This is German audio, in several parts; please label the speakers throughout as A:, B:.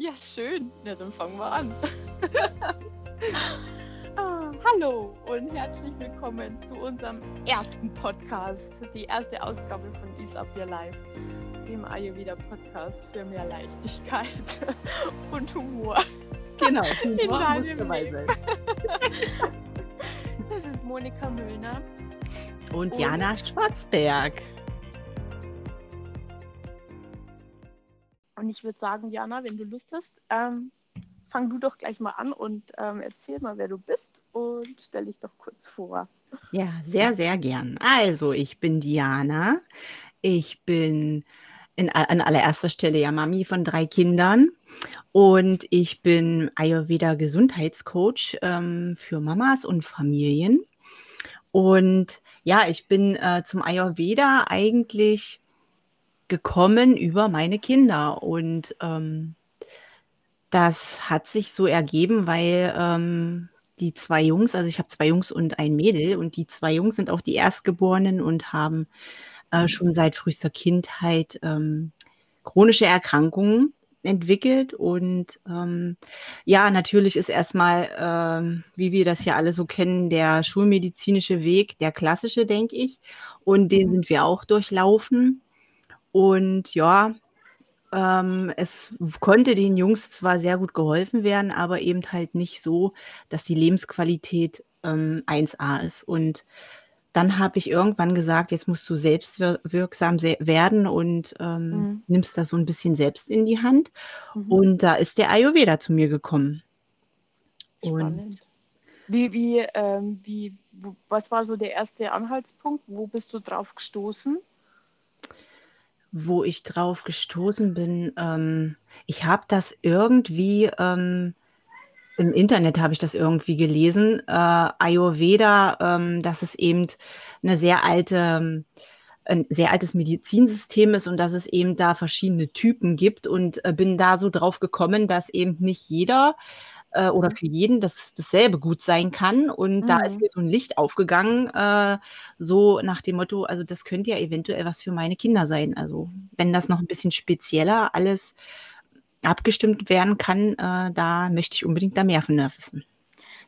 A: Ja, schön. Ja, dann fangen wir an. ah, hallo und herzlich willkommen zu unserem ersten Podcast, die erste Ausgabe von Ease Up Your Life, dem Ayurveda Podcast für mehr Leichtigkeit und Humor.
B: Genau, Humor muss dabei sein.
A: das ist Monika Müllner.
B: Und, und Jana Schwarzberg.
A: Und ich würde sagen, Jana, wenn du Lust hast, ähm, fang du doch gleich mal an und ähm, erzähl mal, wer du bist und stell dich doch kurz vor.
B: Ja, sehr, sehr gern. Also, ich bin Diana. Ich bin in, an allererster Stelle ja Mami von drei Kindern und ich bin Ayurveda Gesundheitscoach ähm, für Mamas und Familien. Und ja, ich bin äh, zum Ayurveda eigentlich gekommen über meine Kinder. Und ähm, das hat sich so ergeben, weil ähm, die zwei Jungs, also ich habe zwei Jungs und ein Mädel, und die zwei Jungs sind auch die Erstgeborenen und haben äh, schon seit frühester Kindheit ähm, chronische Erkrankungen entwickelt. Und ähm, ja, natürlich ist erstmal, ähm, wie wir das ja alle so kennen, der schulmedizinische Weg der klassische, denke ich. Und den mhm. sind wir auch durchlaufen. Und ja, ähm, es konnte den Jungs zwar sehr gut geholfen werden, aber eben halt nicht so, dass die Lebensqualität ähm, 1A ist. Und dann habe ich irgendwann gesagt, jetzt musst du selbstwirksam werden und ähm, mhm. nimmst das so ein bisschen selbst in die Hand. Mhm. Und da ist der Ayurveda zu mir gekommen.
A: Spannend. Und wie, wie, ähm, wie, was war so der erste Anhaltspunkt? Wo bist du drauf gestoßen?
B: Wo ich drauf gestoßen bin, ähm, ich habe das irgendwie ähm, im Internet habe ich das irgendwie gelesen. Äh, Ayurveda, ähm, dass es eben eine sehr alte, ein sehr altes Medizinsystem ist und dass es eben da verschiedene Typen gibt und äh, bin da so drauf gekommen, dass eben nicht jeder äh, oder mhm. für jeden das dasselbe gut sein kann. Und mhm. da ist mhm. mir so ein Licht aufgegangen, äh, so nach dem Motto, also das könnte ja eventuell was für meine Kinder sein. Also wenn das noch ein bisschen spezieller alles abgestimmt werden kann, äh, da möchte ich unbedingt da mehr von wissen.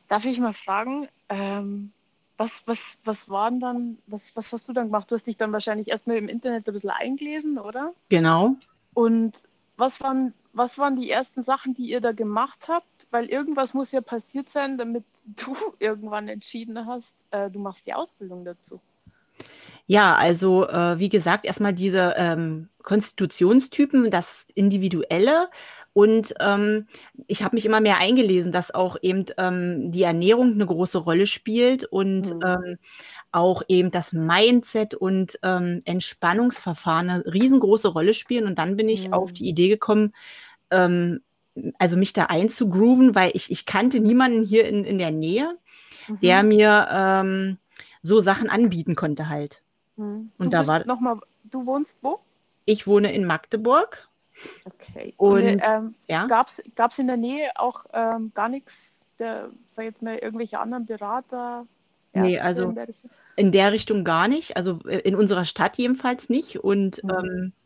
A: Darf ich mal fragen, ähm, was, was, was waren dann, was, was hast du dann gemacht? Du hast dich dann wahrscheinlich erstmal im Internet ein bisschen eingelesen, oder?
B: Genau.
A: Und was waren, was waren die ersten Sachen, die ihr da gemacht habt? Weil irgendwas muss ja passiert sein, damit du irgendwann entschieden hast, äh, du machst die Ausbildung dazu.
B: Ja, also äh, wie gesagt, erstmal diese ähm, Konstitutionstypen, das Individuelle. Und ähm, ich habe mich immer mehr eingelesen, dass auch eben ähm, die Ernährung eine große Rolle spielt und mhm. auch eben das Mindset und ähm, Entspannungsverfahren eine riesengroße Rolle spielen. Und dann bin ich mhm. auf die Idee gekommen, ähm, also mich da einzugrooven, weil ich, ich kannte niemanden hier in, in der Nähe, mhm. der mir ähm, so Sachen anbieten konnte halt.
A: Mhm. Und du da war noch mal, du wohnst wo?
B: Ich wohne in Magdeburg.
A: Okay. Und, Und ähm, ja? gab es in der Nähe auch ähm, gar nichts, der, jetzt mal, irgendwelche anderen Berater?
B: Nee, also in der, in der, Richtung gar nicht. Also äh, in unserer Stadt jedenfalls nicht. Und mhm. ähm, äh,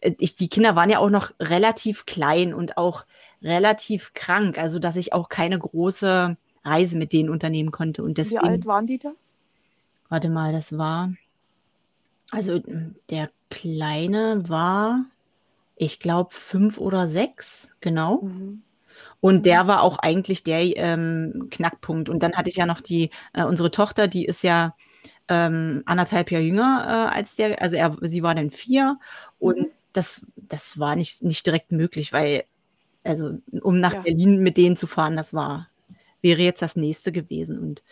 B: ich, die Kinder waren ja auch noch relativ klein und auch relativ krank, also dass ich auch keine große Reise mit denen unternehmen konnte. Und deswegen,
A: Wie alt waren die da?
B: Warte mal, das war, also der Kleine war, ich glaube, fünf oder sechs, genau. Mhm. Und der mhm. war auch eigentlich der ähm, Knackpunkt. Und dann hatte ich ja noch die, äh, unsere Tochter, die ist ja ähm, anderthalb Jahre jünger äh, als der, also er, sie war dann vier. Und mhm das, das war nicht, nicht direkt möglich, weil, also um nach ja. Berlin mit denen zu fahren, das war, wäre jetzt das nächste gewesen. Und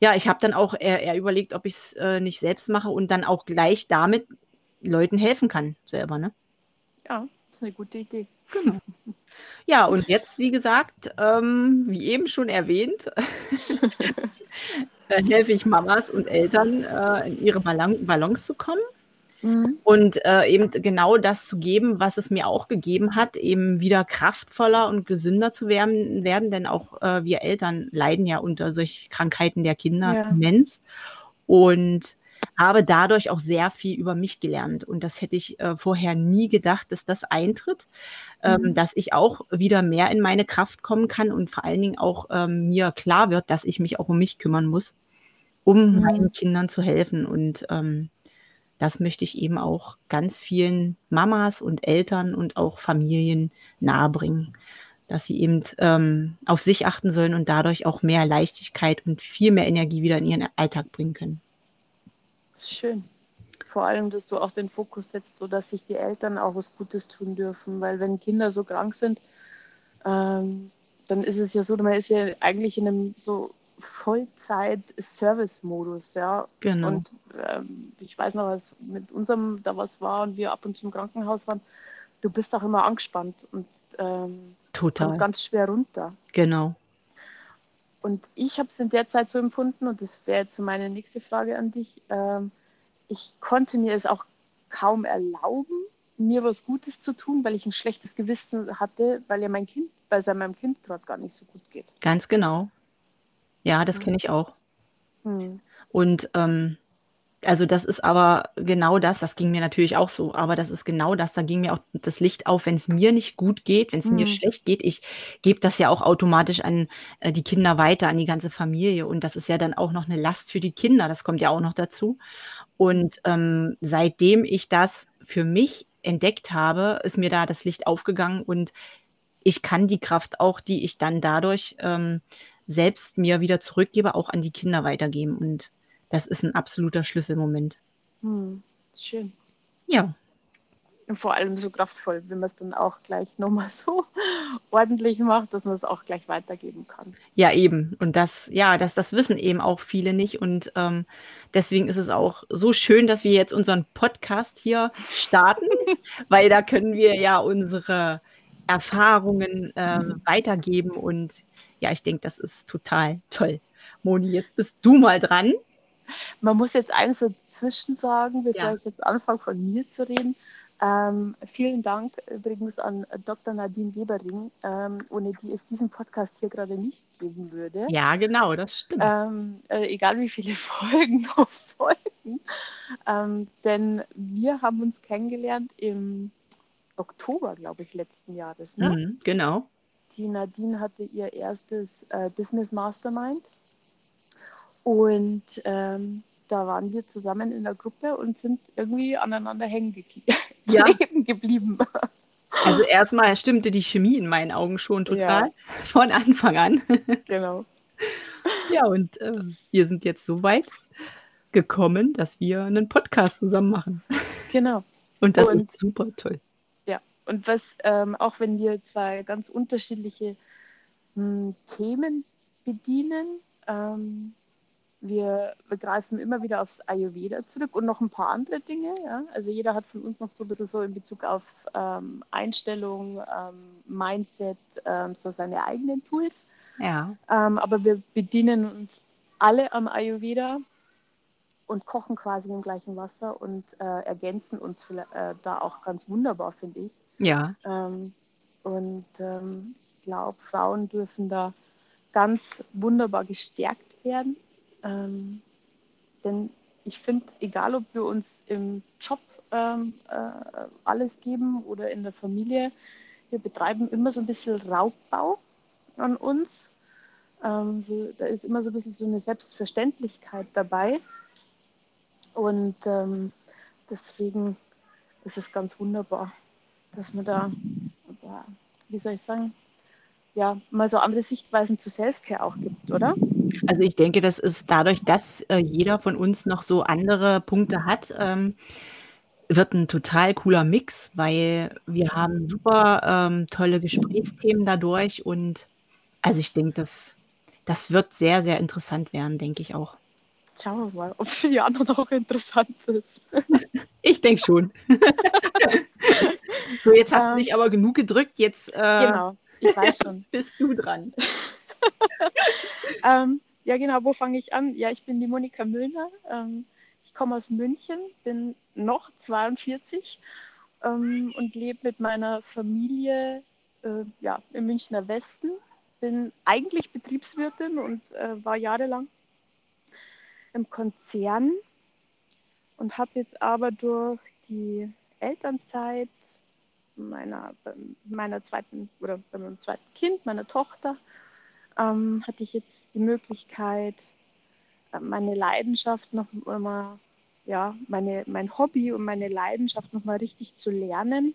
B: ja, ich habe dann auch eher, eher, überlegt, ob ich es äh, nicht selbst mache und dann auch gleich damit Leuten helfen kann, selber, ne?
A: Ja, das ist eine gute Idee.
B: Genau. Ja, und jetzt, wie gesagt, ähm, wie eben schon erwähnt, äh, helfe ich Mamas und Eltern, äh, in ihre Balance zu kommen. Mhm. Und äh, eben genau das zu geben, was es mir auch gegeben hat, eben wieder kraftvoller und gesünder zu werden, werden denn auch äh, wir Eltern leiden ja unter solchen Krankheiten der Kinder ja. immens. Und habe dadurch auch sehr viel über mich gelernt. Und das hätte ich äh, vorher nie gedacht, dass das eintritt, ähm, mhm. dass ich auch wieder mehr in meine Kraft kommen kann und vor allen Dingen auch ähm, mir klar wird, dass ich mich auch um mich kümmern muss, um mhm. meinen Kindern zu helfen. Und ähm, das möchte ich eben auch ganz vielen Mamas und Eltern und auch Familien nahebringen, dass sie eben ähm, auf sich achten sollen und dadurch auch mehr Leichtigkeit und viel mehr Energie wieder in ihren Alltag bringen können.
A: Schön. Vor allem, dass du auch den Fokus setzt, sodass sich die Eltern auch was Gutes tun dürfen. Weil wenn Kinder so krank sind, ähm, dann ist es ja so, man ist ja eigentlich in einem so Vollzeit-Service-Modus, ja.
B: Genau.
A: Und ähm, ich weiß noch, was mit unserem da was war und wir ab und zu im Krankenhaus waren, du bist auch immer angespannt und ähm,
B: Total.
A: ganz schwer runter.
B: Genau.
A: Und ich habe es in der Zeit so empfunden, und das wäre jetzt meine nächste Frage an dich, ähm, ich konnte mir es auch kaum erlauben, mir was Gutes zu tun, weil ich ein schlechtes Gewissen hatte, weil ja mein Kind, weil es meinem Kind gerade gar nicht so gut geht.
B: Ganz genau. Ja, das kenne ich auch.
A: Hm.
B: Und ähm, also das ist aber genau das, das ging mir natürlich auch so, aber das ist genau das, da ging mir auch das Licht auf, wenn es mir nicht gut geht, wenn es hm. mir schlecht geht, ich gebe das ja auch automatisch an äh, die Kinder weiter, an die ganze Familie und das ist ja dann auch noch eine Last für die Kinder, das kommt ja auch noch dazu. Und ähm, seitdem ich das für mich entdeckt habe, ist mir da das Licht aufgegangen und ich kann die Kraft auch, die ich dann dadurch ähm, selbst mir wieder zurückgebe, auch an die Kinder weitergeben. Und das ist ein absoluter Schlüsselmoment.
A: Hm, schön.
B: Ja.
A: Und vor allem so kraftvoll, wenn man es dann auch gleich nochmal so ordentlich macht, dass man es auch gleich weitergeben kann.
B: Ja, eben. Und das, ja, das, das wissen eben auch viele nicht. Und ähm, deswegen ist es auch so schön, dass wir jetzt unseren Podcast hier starten, weil da können wir ja unsere Erfahrungen äh, weitergeben und ja, ich denke, das ist total toll. Moni, jetzt bist du mal dran.
A: Man muss jetzt eins dazwischen sagen, bevor ja. ich jetzt anfange von mir zu reden. Ähm, vielen Dank übrigens an Dr. Nadine Webering, ähm, ohne die es diesen Podcast hier gerade nicht geben würde.
B: Ja, genau, das stimmt.
A: Ähm, äh, egal wie viele Folgen noch folgen. Ähm, denn wir haben uns kennengelernt im Oktober, glaube ich, letzten Jahres. Ne?
B: Mhm, genau
A: die Nadine hatte ihr erstes äh, Business Mastermind. Und ähm, da waren wir zusammen in der Gruppe und sind irgendwie aneinander hängen ja. geblieben.
B: Also erstmal stimmte die Chemie in meinen Augen schon total ja. von Anfang an.
A: Genau.
B: Ja, und äh, wir sind jetzt so weit gekommen, dass wir einen Podcast zusammen machen.
A: Genau.
B: Und das und, ist super toll.
A: Und was, ähm, auch wenn wir zwei ganz unterschiedliche mh, hm, Themen bedienen, ähm, wir, greifen immer wieder aufs Ayurveda zurück und noch ein paar andere Dinge. Ja? Also jeder hat von uns noch so ein bisschen so in Bezug auf ähm, Einstellung, ähm, Mindset, ähm, so seine eigenen Tools.
B: Ja.
A: Ähm, aber wir bedienen uns alle am Ayurveda und kochen quasi im gleichen Wasser und äh, ergänzen uns äh, da auch ganz wunderbar, finde ich.
B: Ja.
A: Ähm, und ähm, ich glaube, Frauen dürfen da ganz wunderbar gestärkt werden. Ähm, denn ich finde, egal ob wir uns im Job ähm, äh, alles geben oder in der Familie, wir betreiben immer so ein bisschen Raubbau an uns. Ähm, so, da ist immer so ein bisschen so eine Selbstverständlichkeit dabei. Und ähm, deswegen ist es ganz wunderbar dass man da, wie soll ich sagen, ja, mal so andere Sichtweisen zu Selfcare auch gibt, oder?
B: Also ich denke, das ist dadurch, dass äh, jeder von uns noch so andere Punkte hat, ähm, wird ein total cooler Mix, weil wir haben super ähm, tolle Gesprächsthemen dadurch und also ich denke, das, das wird sehr, sehr interessant werden, denke ich auch.
A: Schauen wir mal, ob es für die anderen auch interessant ist.
B: ich denke schon. so, jetzt hast ähm, du dich aber genug gedrückt, jetzt
A: äh, genau, ich weiß schon.
B: bist du dran.
A: ähm, ja, genau, wo fange ich an? Ja, ich bin die Monika Müllner. Ähm, ich komme aus München, bin noch 42 ähm, und lebe mit meiner Familie äh, ja, im Münchner Westen. Bin eigentlich Betriebswirtin und äh, war jahrelang im Konzern und habe jetzt aber durch die Elternzeit meiner, meiner zweiten oder bei meinem zweiten Kind, meiner Tochter, ähm, hatte ich jetzt die Möglichkeit, äh, meine Leidenschaft noch mal, ja, meine, mein Hobby und meine Leidenschaft noch mal richtig zu lernen.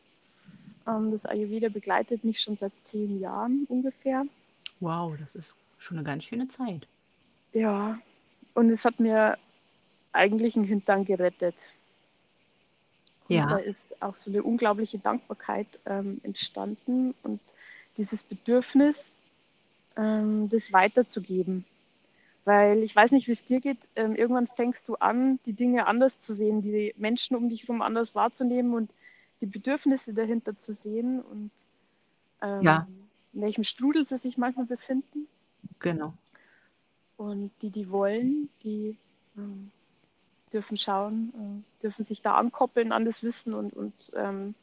A: Ähm, das Ayurveda begleitet mich schon seit zehn Jahren ungefähr.
B: Wow, das ist schon eine ganz schöne Zeit.
A: Ja, und es hat mir eigentlich einen Hintern gerettet. Und
B: Ja.
A: da ist auch so eine unglaubliche Dankbarkeit ähm, entstanden und dieses Bedürfnis, ähm, das weiterzugeben. Weil ich weiß nicht, wie es dir geht, ähm, irgendwann fängst du an, die Dinge anders zu sehen, die Menschen um dich herum anders wahrzunehmen und die Bedürfnisse dahinter zu sehen und ähm,
B: Ja.
A: in welchem Strudel sie sich manchmal befinden.
B: Genau.
A: Und die, die wollen, die ähm, dürfen schauen, äh, dürfen sich da ankoppeln an das Wissen und, und ähm,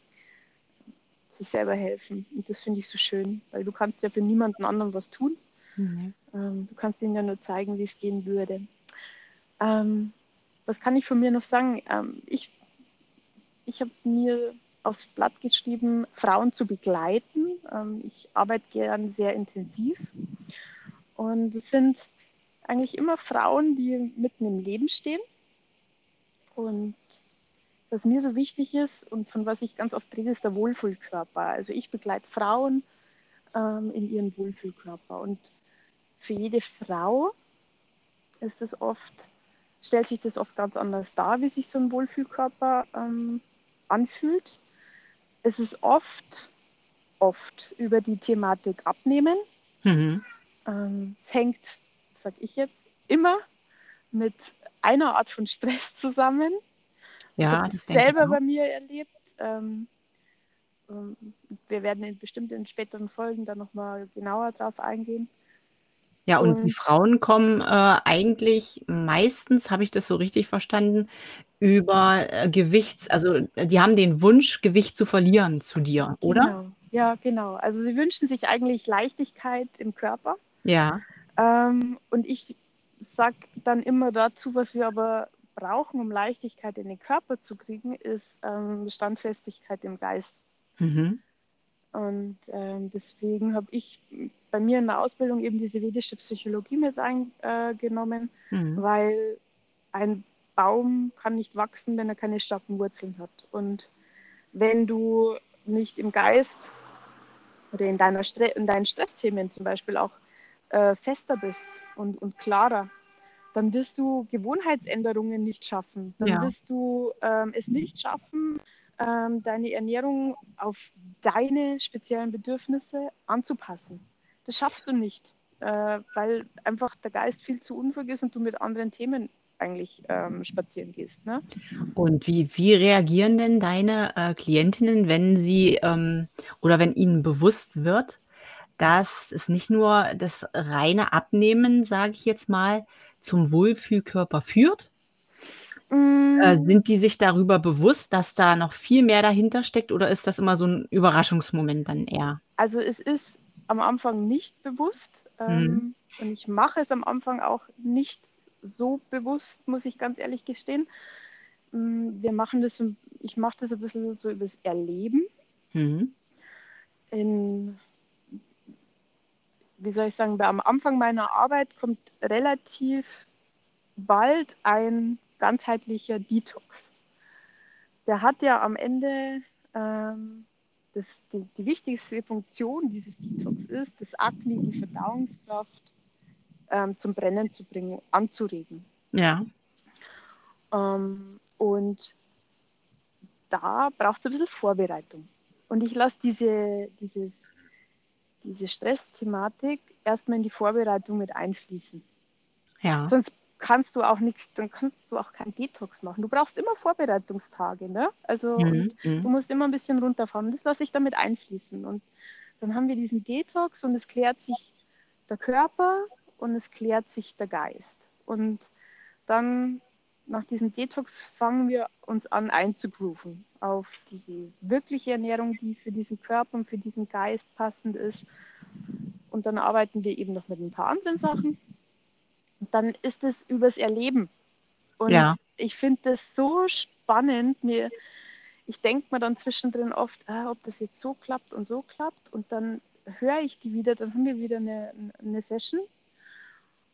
A: sich selber helfen. Und das finde ich so schön, weil du kannst ja für niemanden anderen was tun.
B: Mhm.
A: Ähm, du kannst ihnen ja nur zeigen, wie es gehen würde. Ähm, was kann ich von mir noch sagen? Ähm, ich ich habe mir aufs Blatt geschrieben, Frauen zu begleiten. Ähm, ich arbeite gern sehr intensiv. Und es sind eigentlich immer Frauen, die mitten im Leben stehen. Und was mir so wichtig ist und von was ich ganz oft rede, ist der Wohlfühlkörper. Also ich begleite Frauen ähm, in ihren Wohlfühlkörper. Und für jede Frau ist es oft, stellt sich das oft ganz anders dar, wie sich so ein Wohlfühlkörper ähm, anfühlt. Es ist oft, oft über die Thematik Abnehmen.
B: Mhm.
A: Ähm, es hängt, sag ich jetzt, immer mit einer Art von Stress zusammen.
B: Ja, das denke ich
A: selber
B: auch.
A: bei mir erlebt. Ähm, ähm, wir werden in, bestimmt in späteren Folgen da nochmal genauer drauf eingehen.
B: Ja, und die
A: Und
B: Frauen kommen, äh, eigentlich meistens, habe ich das so richtig verstanden, über, äh, Gewichts also, äh, die haben den Wunsch, Gewicht zu verlieren zu dir, oder?
A: genau, ja, genau. Also sie wünschen sich eigentlich Leichtigkeit im Körper.
B: Ja.
A: Ähm, und ich sage dann immer dazu, was wir aber brauchen, um Leichtigkeit in den Körper zu kriegen, ist ähm, Standfestigkeit im Geist.
B: Mhm.
A: Und ähm, deswegen habe ich bei mir in der Ausbildung eben diese vedische Psychologie mit eingenommen,
B: Mhm.
A: weil ein Baum kann nicht wachsen, wenn er keine starken Wurzeln hat. Und wenn du nicht im Geist oder in, deiner Stre in deinen Stressthemen zum Beispiel auch äh, fester bist und, und klarer, dann wirst du Gewohnheitsänderungen nicht schaffen. Dann
B: Ja.
A: wirst du ähm, es nicht schaffen, ähm, deine Ernährung auf deine speziellen Bedürfnisse anzupassen. Das schaffst du nicht, äh, weil einfach der Geist viel zu unruhig ist und du mit anderen Themen eigentlich ähm, spazieren gehst. Ne?
B: Und wie wie reagieren denn deine, äh, Klientinnen, wenn sie, ähm oder wenn ihnen bewusst wird, dass es nicht nur das reine Abnehmen, sage ich jetzt mal, zum Wohlfühlkörper führt? Äh,
A: Mm,
B: sind die sich darüber bewusst, dass da noch viel mehr dahinter steckt oder ist das immer so 'n Überraschungsmoment dann eher?
A: Also es ist am Anfang nicht bewusst ähm, und ich mache es am Anfang auch nicht so bewusst, muss ich ganz ehrlich gestehen. Mm, Wir machen das, ich mache das ein bisschen so übers Erleben.
B: Mhm.
A: In, wie soll ich sagen, am Anfang meiner Arbeit kommt relativ bald ein ganzheitlicher Detox. Der hat ja am Ende ähm, das, die, die wichtigste Funktion dieses Detox ist, das Akne, die Verdauungskraft ähm, zum Brennen zu bringen, anzuregen.
B: Ja.
A: Ähm, und da braucht es ein bisschen Vorbereitung. Und ich lasse diese, dieses, diese Stressthematik erstmal in die Vorbereitung mit einfließen.
B: Ja.
A: Sonst kannst du auch nichts, dann kannst du auch keinen Detox machen. Du brauchst immer Vorbereitungstage, ne? Also
B: Mhm.
A: und du
B: Mhm.
A: musst immer ein bisschen runterfahren. Das lasse ich damit einfließen. Und dann haben wir diesen Detox und es klärt sich der Körper und es klärt sich der Geist. Und dann nach diesem Detox fangen wir uns an einzugrooven auf die wirkliche Ernährung, die für diesen Körper und für diesen Geist passend ist. Und dann arbeiten wir eben noch mit ein paar anderen Sachen. Und dann ist es übers Erleben. Und
B: Ja.
A: ich finde das so spannend. Mir, ich denke mir dann zwischendrin oft, ah, ob das jetzt so klappt und so klappt. Und dann höre ich die wieder, dann haben wir wieder eine, eine Session.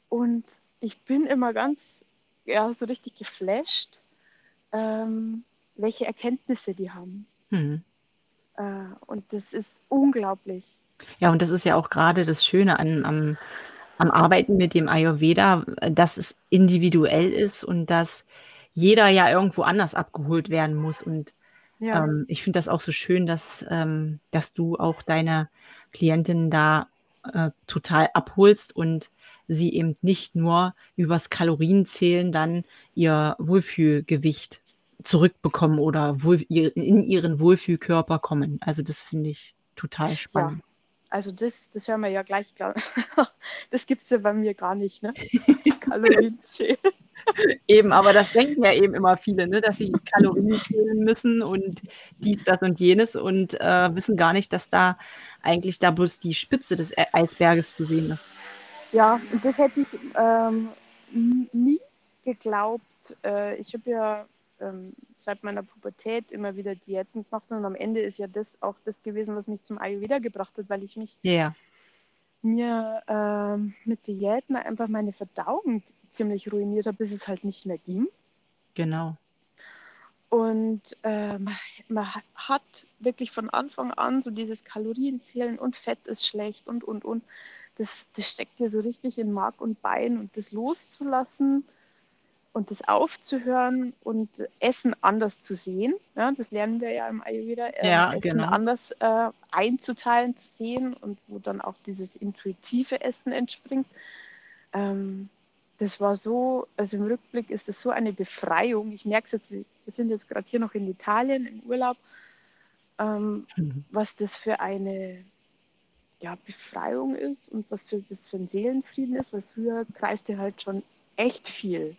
A: Und ich bin immer ganz, ja, so richtig geflasht, ähm, welche Erkenntnisse die haben.
B: Mhm.
A: Äh, und das ist unglaublich.
B: Ja, und das ist ja auch gerade das Schöne an, am, am Arbeiten mit dem Ayurveda, dass es individuell ist und dass jeder ja irgendwo anders abgeholt werden muss. Und
A: Ja,
B: ähm, ich finde das auch so schön, dass, ähm, dass du auch deine Klientin da äh, total abholst und sie eben nicht nur übers Kalorienzählen dann ihr Wohlfühlgewicht zurückbekommen oder wohl, in ihren Wohlfühlkörper kommen. Also das finde ich total
A: ja.
B: spannend.
A: Also das, das hören wir ja gleich. glaub- Das gibt es ja bei mir gar nicht, ne? Kalorienzählen.
B: Eben, aber das denken ja eben immer viele, ne, dass sie Kalorien zählen müssen und dies, das und jenes und äh, wissen gar nicht, dass da eigentlich da bloß die Spitze des E- Eisberges zu sehen ist.
A: Ja, und das hätte ich ähm, nie geglaubt. Äh, ich habe ja ähm, seit meiner Pubertät immer wieder Diäten gemacht und am Ende ist ja das auch das gewesen, was mich zum Ayurveda gebracht hat, weil ich mich
B: Ja,
A: mir ähm, mit Diäten einfach meine Verdauung ziemlich ruiniert habe, bis es halt nicht mehr ging.
B: genau.
A: Und ähm, man hat wirklich von Anfang an so dieses Kalorienzählen und Fett ist schlecht und, und, und. Das, das steckt dir so richtig in Mark und Bein und das loszulassen und das aufzuhören und Essen anders zu sehen. Ja, das lernen wir ja im Ayurveda, ähm,
B: Ja,
A: Essen
B: genau.
A: anders äh, einzuteilen, zu sehen und wo dann auch dieses intuitive Essen entspringt. Ähm, das war so, also im Rückblick ist es so eine Befreiung. Ich merke es jetzt, wir sind jetzt gerade hier noch in Italien im Urlaub, ähm,
B: Mhm.
A: was das für eine ja, Befreiung ist und was für das für ein Seelenfrieden ist, weil früher kreiste halt schon echt viel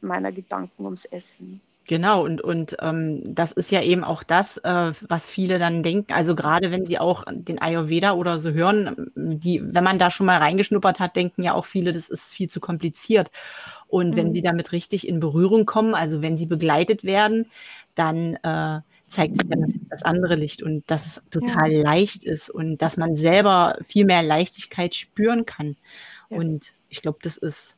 A: meiner Gedanken ums Essen.
B: Genau, und, und ähm, das ist ja eben auch das, äh, was viele dann denken. Also gerade wenn sie auch den Ayurveda oder so hören, die, wenn man da schon mal reingeschnuppert hat, denken ja auch viele, das ist viel zu kompliziert. Und wenn
A: Mhm.
B: sie damit richtig in Berührung kommen, also wenn sie begleitet werden, dann äh, zeigt sich dann das, andere Licht und dass es total leicht ist und dass man selber viel mehr Leichtigkeit spüren kann.
A: Ja.
B: Und ich glaube, das ist,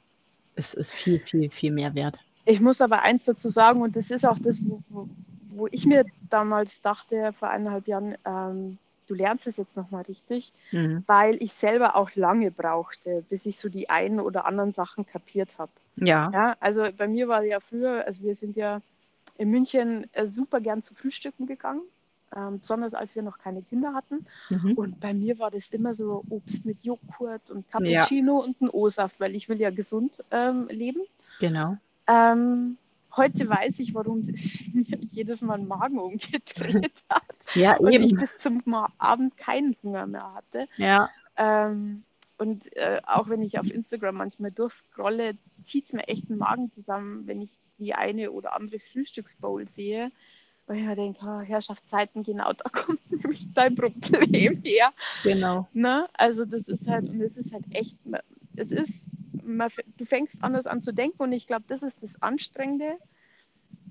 B: ist, ist viel, viel, viel mehr wert.
A: Ich muss aber eins dazu sagen, und das ist auch das, wo, wo, wo ich mir damals dachte, vor eineinhalb Jahren, ähm, du lernst es jetzt nochmal richtig,
B: Mhm.
A: weil ich selber auch lange brauchte, bis ich so die einen oder anderen Sachen kapiert habe.
B: Ja.
A: Ja, also bei mir war ja früher, also wir sind ja in München äh, super gern zu Frühstücken gegangen, ähm, besonders als wir noch keine Kinder hatten.
B: Mhm.
A: Und bei mir war das immer so Obst mit Joghurt und Cappuccino und ein O-Saft, weil ich will ja gesund ähm, leben.
B: Genau.
A: Ähm, heute weiß ich, warum jedes Mal den Magen umgedreht hat
B: Ja,
A: und ich bis zum Abend keinen Hunger mehr hatte.
B: Ja,
A: Ähm, und äh, auch wenn ich auf Instagram manchmal durchscrolle, zieht es mir echt den Magen zusammen, wenn ich die eine oder andere Frühstücksbowl sehe. Weil ich mir denke, oh, Herrschaftszeiten, genau da kommt nämlich dein Problem her.
B: genau.
A: Ne? Also das ist halt, und es ist halt echt, es ist, man, du fängst anders an zu denken und ich glaube, das ist das Anstrengende,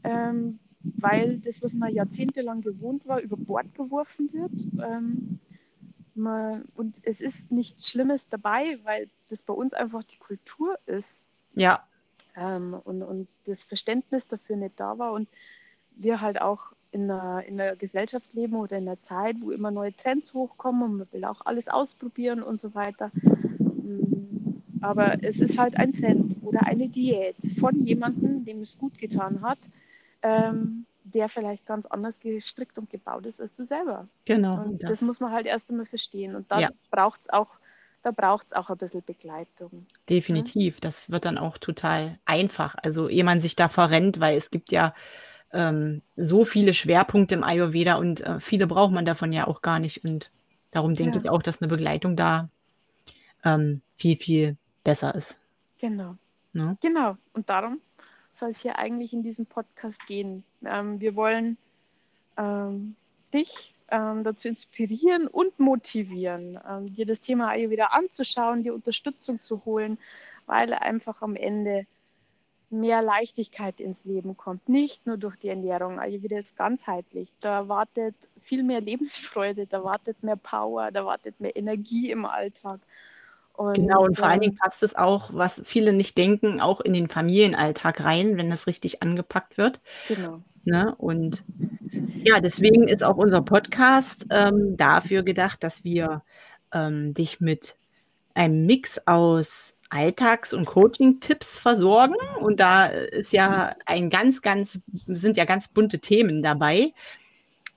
A: ähm, weil das, was man jahrzehntelang gewohnt war, über Bord geworfen wird. Ähm, man, und es ist nichts Schlimmes dabei, weil das bei uns einfach die Kultur ist
B: Ja,
A: ähm, und, und das Verständnis dafür nicht da war und wir halt auch in einer, in einer Gesellschaft leben oder in einer Zeit, wo immer neue Trends hochkommen und man will auch alles ausprobieren und so weiter. Mm, Aber es ist halt ein Trend oder eine Diät von jemandem, dem es gut getan hat, ähm, der vielleicht ganz anders gestrickt und gebaut ist als du selber.
B: genau.
A: Und das,
B: Das,
A: muss man halt erst einmal verstehen. Und da
B: Ja.
A: braucht es auch, da braucht's auch ein bisschen Begleitung.
B: definitiv. Das wird dann auch total einfach. Also, ehe man sich da verrennt, weil es gibt ja ähm, so viele Schwerpunkte im Ayurveda und äh, viele braucht man davon ja auch gar nicht. Und darum denke
A: Ja.
B: ich auch, dass eine Begleitung da ähm, viel, viel besser ist.
A: Genau.
B: Ne?
A: Genau, und darum soll es hier eigentlich in diesem Podcast gehen. Ähm, wir wollen ähm, dich ähm, dazu inspirieren und motivieren, ähm, dir das Thema Ayurveda anzuschauen, dir Unterstützung zu holen, weil einfach am Ende mehr Leichtigkeit ins Leben kommt. Nicht nur durch die Ernährung, Ayurveda ist ganzheitlich. Da wartet viel mehr Lebensfreude, da wartet mehr Power, da wartet mehr Energie im Alltag.
B: Und, genau, und vor allen Dingen passt es auch, was viele nicht denken, auch in den Familienalltag rein, wenn das richtig angepackt wird. Genau. Ne? Und ja, deswegen ist auch unser Podcast ähm, dafür gedacht, dass wir ähm, dich mit einem Mix aus Alltags- und Coaching-Tipps versorgen. Und da ist ja ein ganz, ganz, sind ja ganz bunte Themen dabei.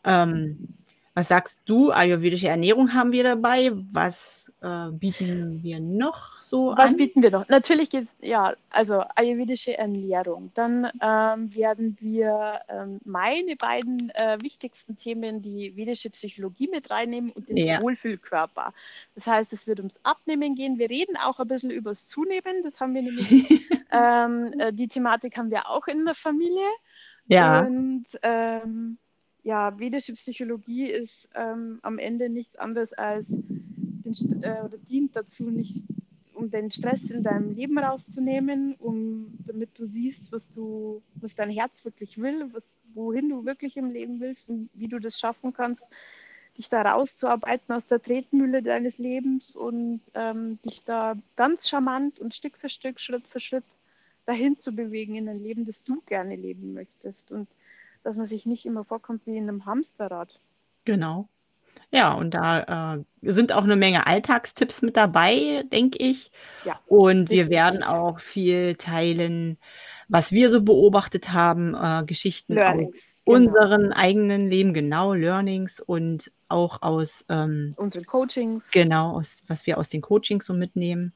B: Ähm, was sagst du? Ayurvedische Ernährung haben wir dabei. Was äh, bieten wir noch so
A: Was an? bieten wir noch? Natürlich ist, ja, also ayurvedische Ernährung. Dann ähm, werden wir ähm, meine beiden äh, wichtigsten Themen, die vedische Psychologie mit reinnehmen und den ja. Wohlfühlkörper. Das heißt, es wird ums Abnehmen gehen. Wir reden auch ein bisschen über das Zunehmen. Das haben wir nämlich, ähm, äh, die Thematik haben wir auch in der Familie. Ja. Und ähm, ja, vedische Psychologie ist ähm, am Ende nichts anderes als den, äh, oder dient dazu, nicht um den Stress in deinem Leben rauszunehmen, um damit du siehst, was du, was dein Herz wirklich will, was, wohin du wirklich im Leben willst und wie du das schaffen kannst, dich da rauszuarbeiten aus der Tretmühle deines Lebens und ähm, dich da ganz charmant und Stück für Stück, Schritt für Schritt dahin zu bewegen in ein Leben, das du gerne leben möchtest. Und dass man sich nicht immer vorkommt wie in einem Hamsterrad.
B: Genau. Ja, und da äh, sind auch eine Menge Alltagstipps mit dabei, denke ich. Ja, und wir werden auch viel teilen, was wir so beobachtet haben, äh, Geschichten Learnings, aus genau. unseren eigenen Leben, genau, Learnings und auch aus ähm,
A: unseren Coachings.
B: Genau, aus, was wir aus den Coachings so mitnehmen.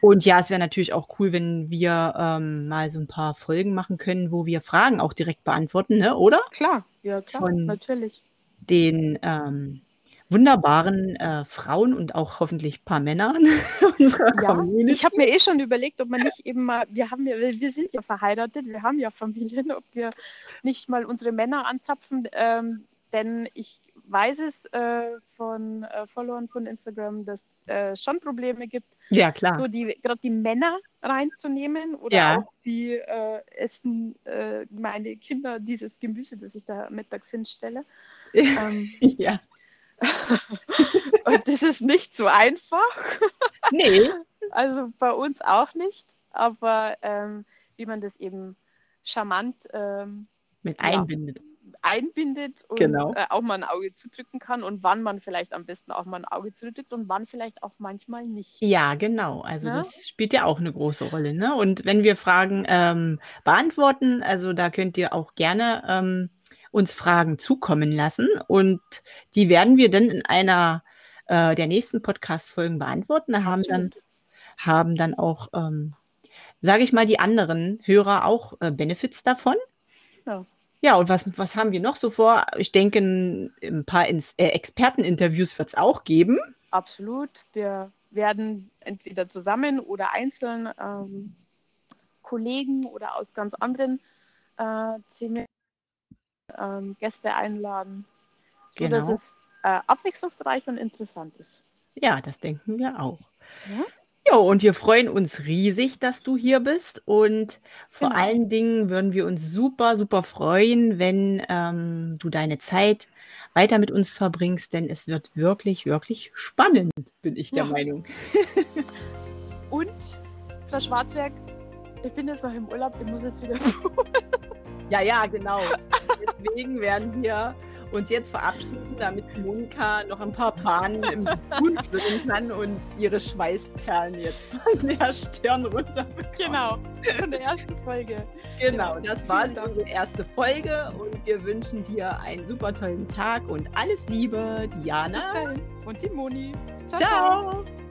B: Und ja, es wäre natürlich auch cool, wenn wir ähm, mal so ein paar Folgen machen können, wo wir Fragen auch direkt beantworten, ne? oder?
A: Klar, ja, klar, Von natürlich.
B: Den ähm, wunderbaren äh, Frauen und auch hoffentlich ein paar
A: unserer ja, Community. Ich habe mir eh schon überlegt, ob man nicht eben mal, wir haben ja, wir sind ja verheiratet, wir haben ja Familien, ob wir nicht mal unsere Männer anzapfen, ähm, denn ich weiß es äh, von äh, Followern von Instagram, dass es äh, schon Probleme gibt,
B: ja, klar.
A: so die, gerade die Männer reinzunehmen oder ja. auch die äh, essen äh, meine Kinder dieses Gemüse, das ich da mittags hinstelle. Ähm, ja. Und das ist nicht so einfach.
B: Nee.
A: Also bei uns auch nicht, aber ähm, wie man das eben charmant ähm,
B: mit einbindet. Ja,
A: einbindet und genau. äh, auch mal ein Auge zudrücken kann und wann man vielleicht am besten auch mal ein Auge zudrückt und wann vielleicht auch manchmal nicht.
B: Ja, genau. Also ja? das spielt ja auch eine große Rolle. Ne? Und wenn wir Fragen ähm, beantworten, also da könnt ihr auch gerne ähm, uns Fragen zukommen lassen und die werden wir dann in einer äh, der nächsten Podcast-Folgen beantworten. Da haben dann, haben dann auch, ähm, sage ich mal, die anderen Hörer auch äh, Benefits davon. Ja. Ja, und was, was haben wir noch so vor? Ich denke, ein, paar Ins äh, Experteninterviews wird es auch geben.
A: Absolut. Wir werden entweder zusammen oder einzeln ähm, Kollegen oder aus ganz anderen äh, Themen ähm, Gäste einladen, sodass genau. es äh, abwechslungsreich und interessant ist.
B: Ja, das denken wir auch. Ja? Ja, und wir freuen uns riesig, dass du hier bist. Und vor genau. allen Dingen würden wir uns super, super freuen, wenn ähm, du deine Zeit weiter mit uns verbringst, denn es wird wirklich, wirklich spannend, bin ich der ja. Meinung.
A: und, Frau Schwarzwerk, ich bin jetzt noch im Urlaub, ich muss jetzt wieder.
B: ja, ja, genau. Deswegen werden wir uns jetzt verabschieden, damit Monika noch ein paar Bahnen im Grün schwimmen kann und ihre Schweißperlen jetzt von der Stirn runterbekommt.
A: Genau, von der ersten Folge.
B: Genau, das war unsere erste Folge und wir wünschen dir einen super tollen Tag und alles Liebe, Diana.
A: Und die Moni.
B: ciao. ciao. ciao.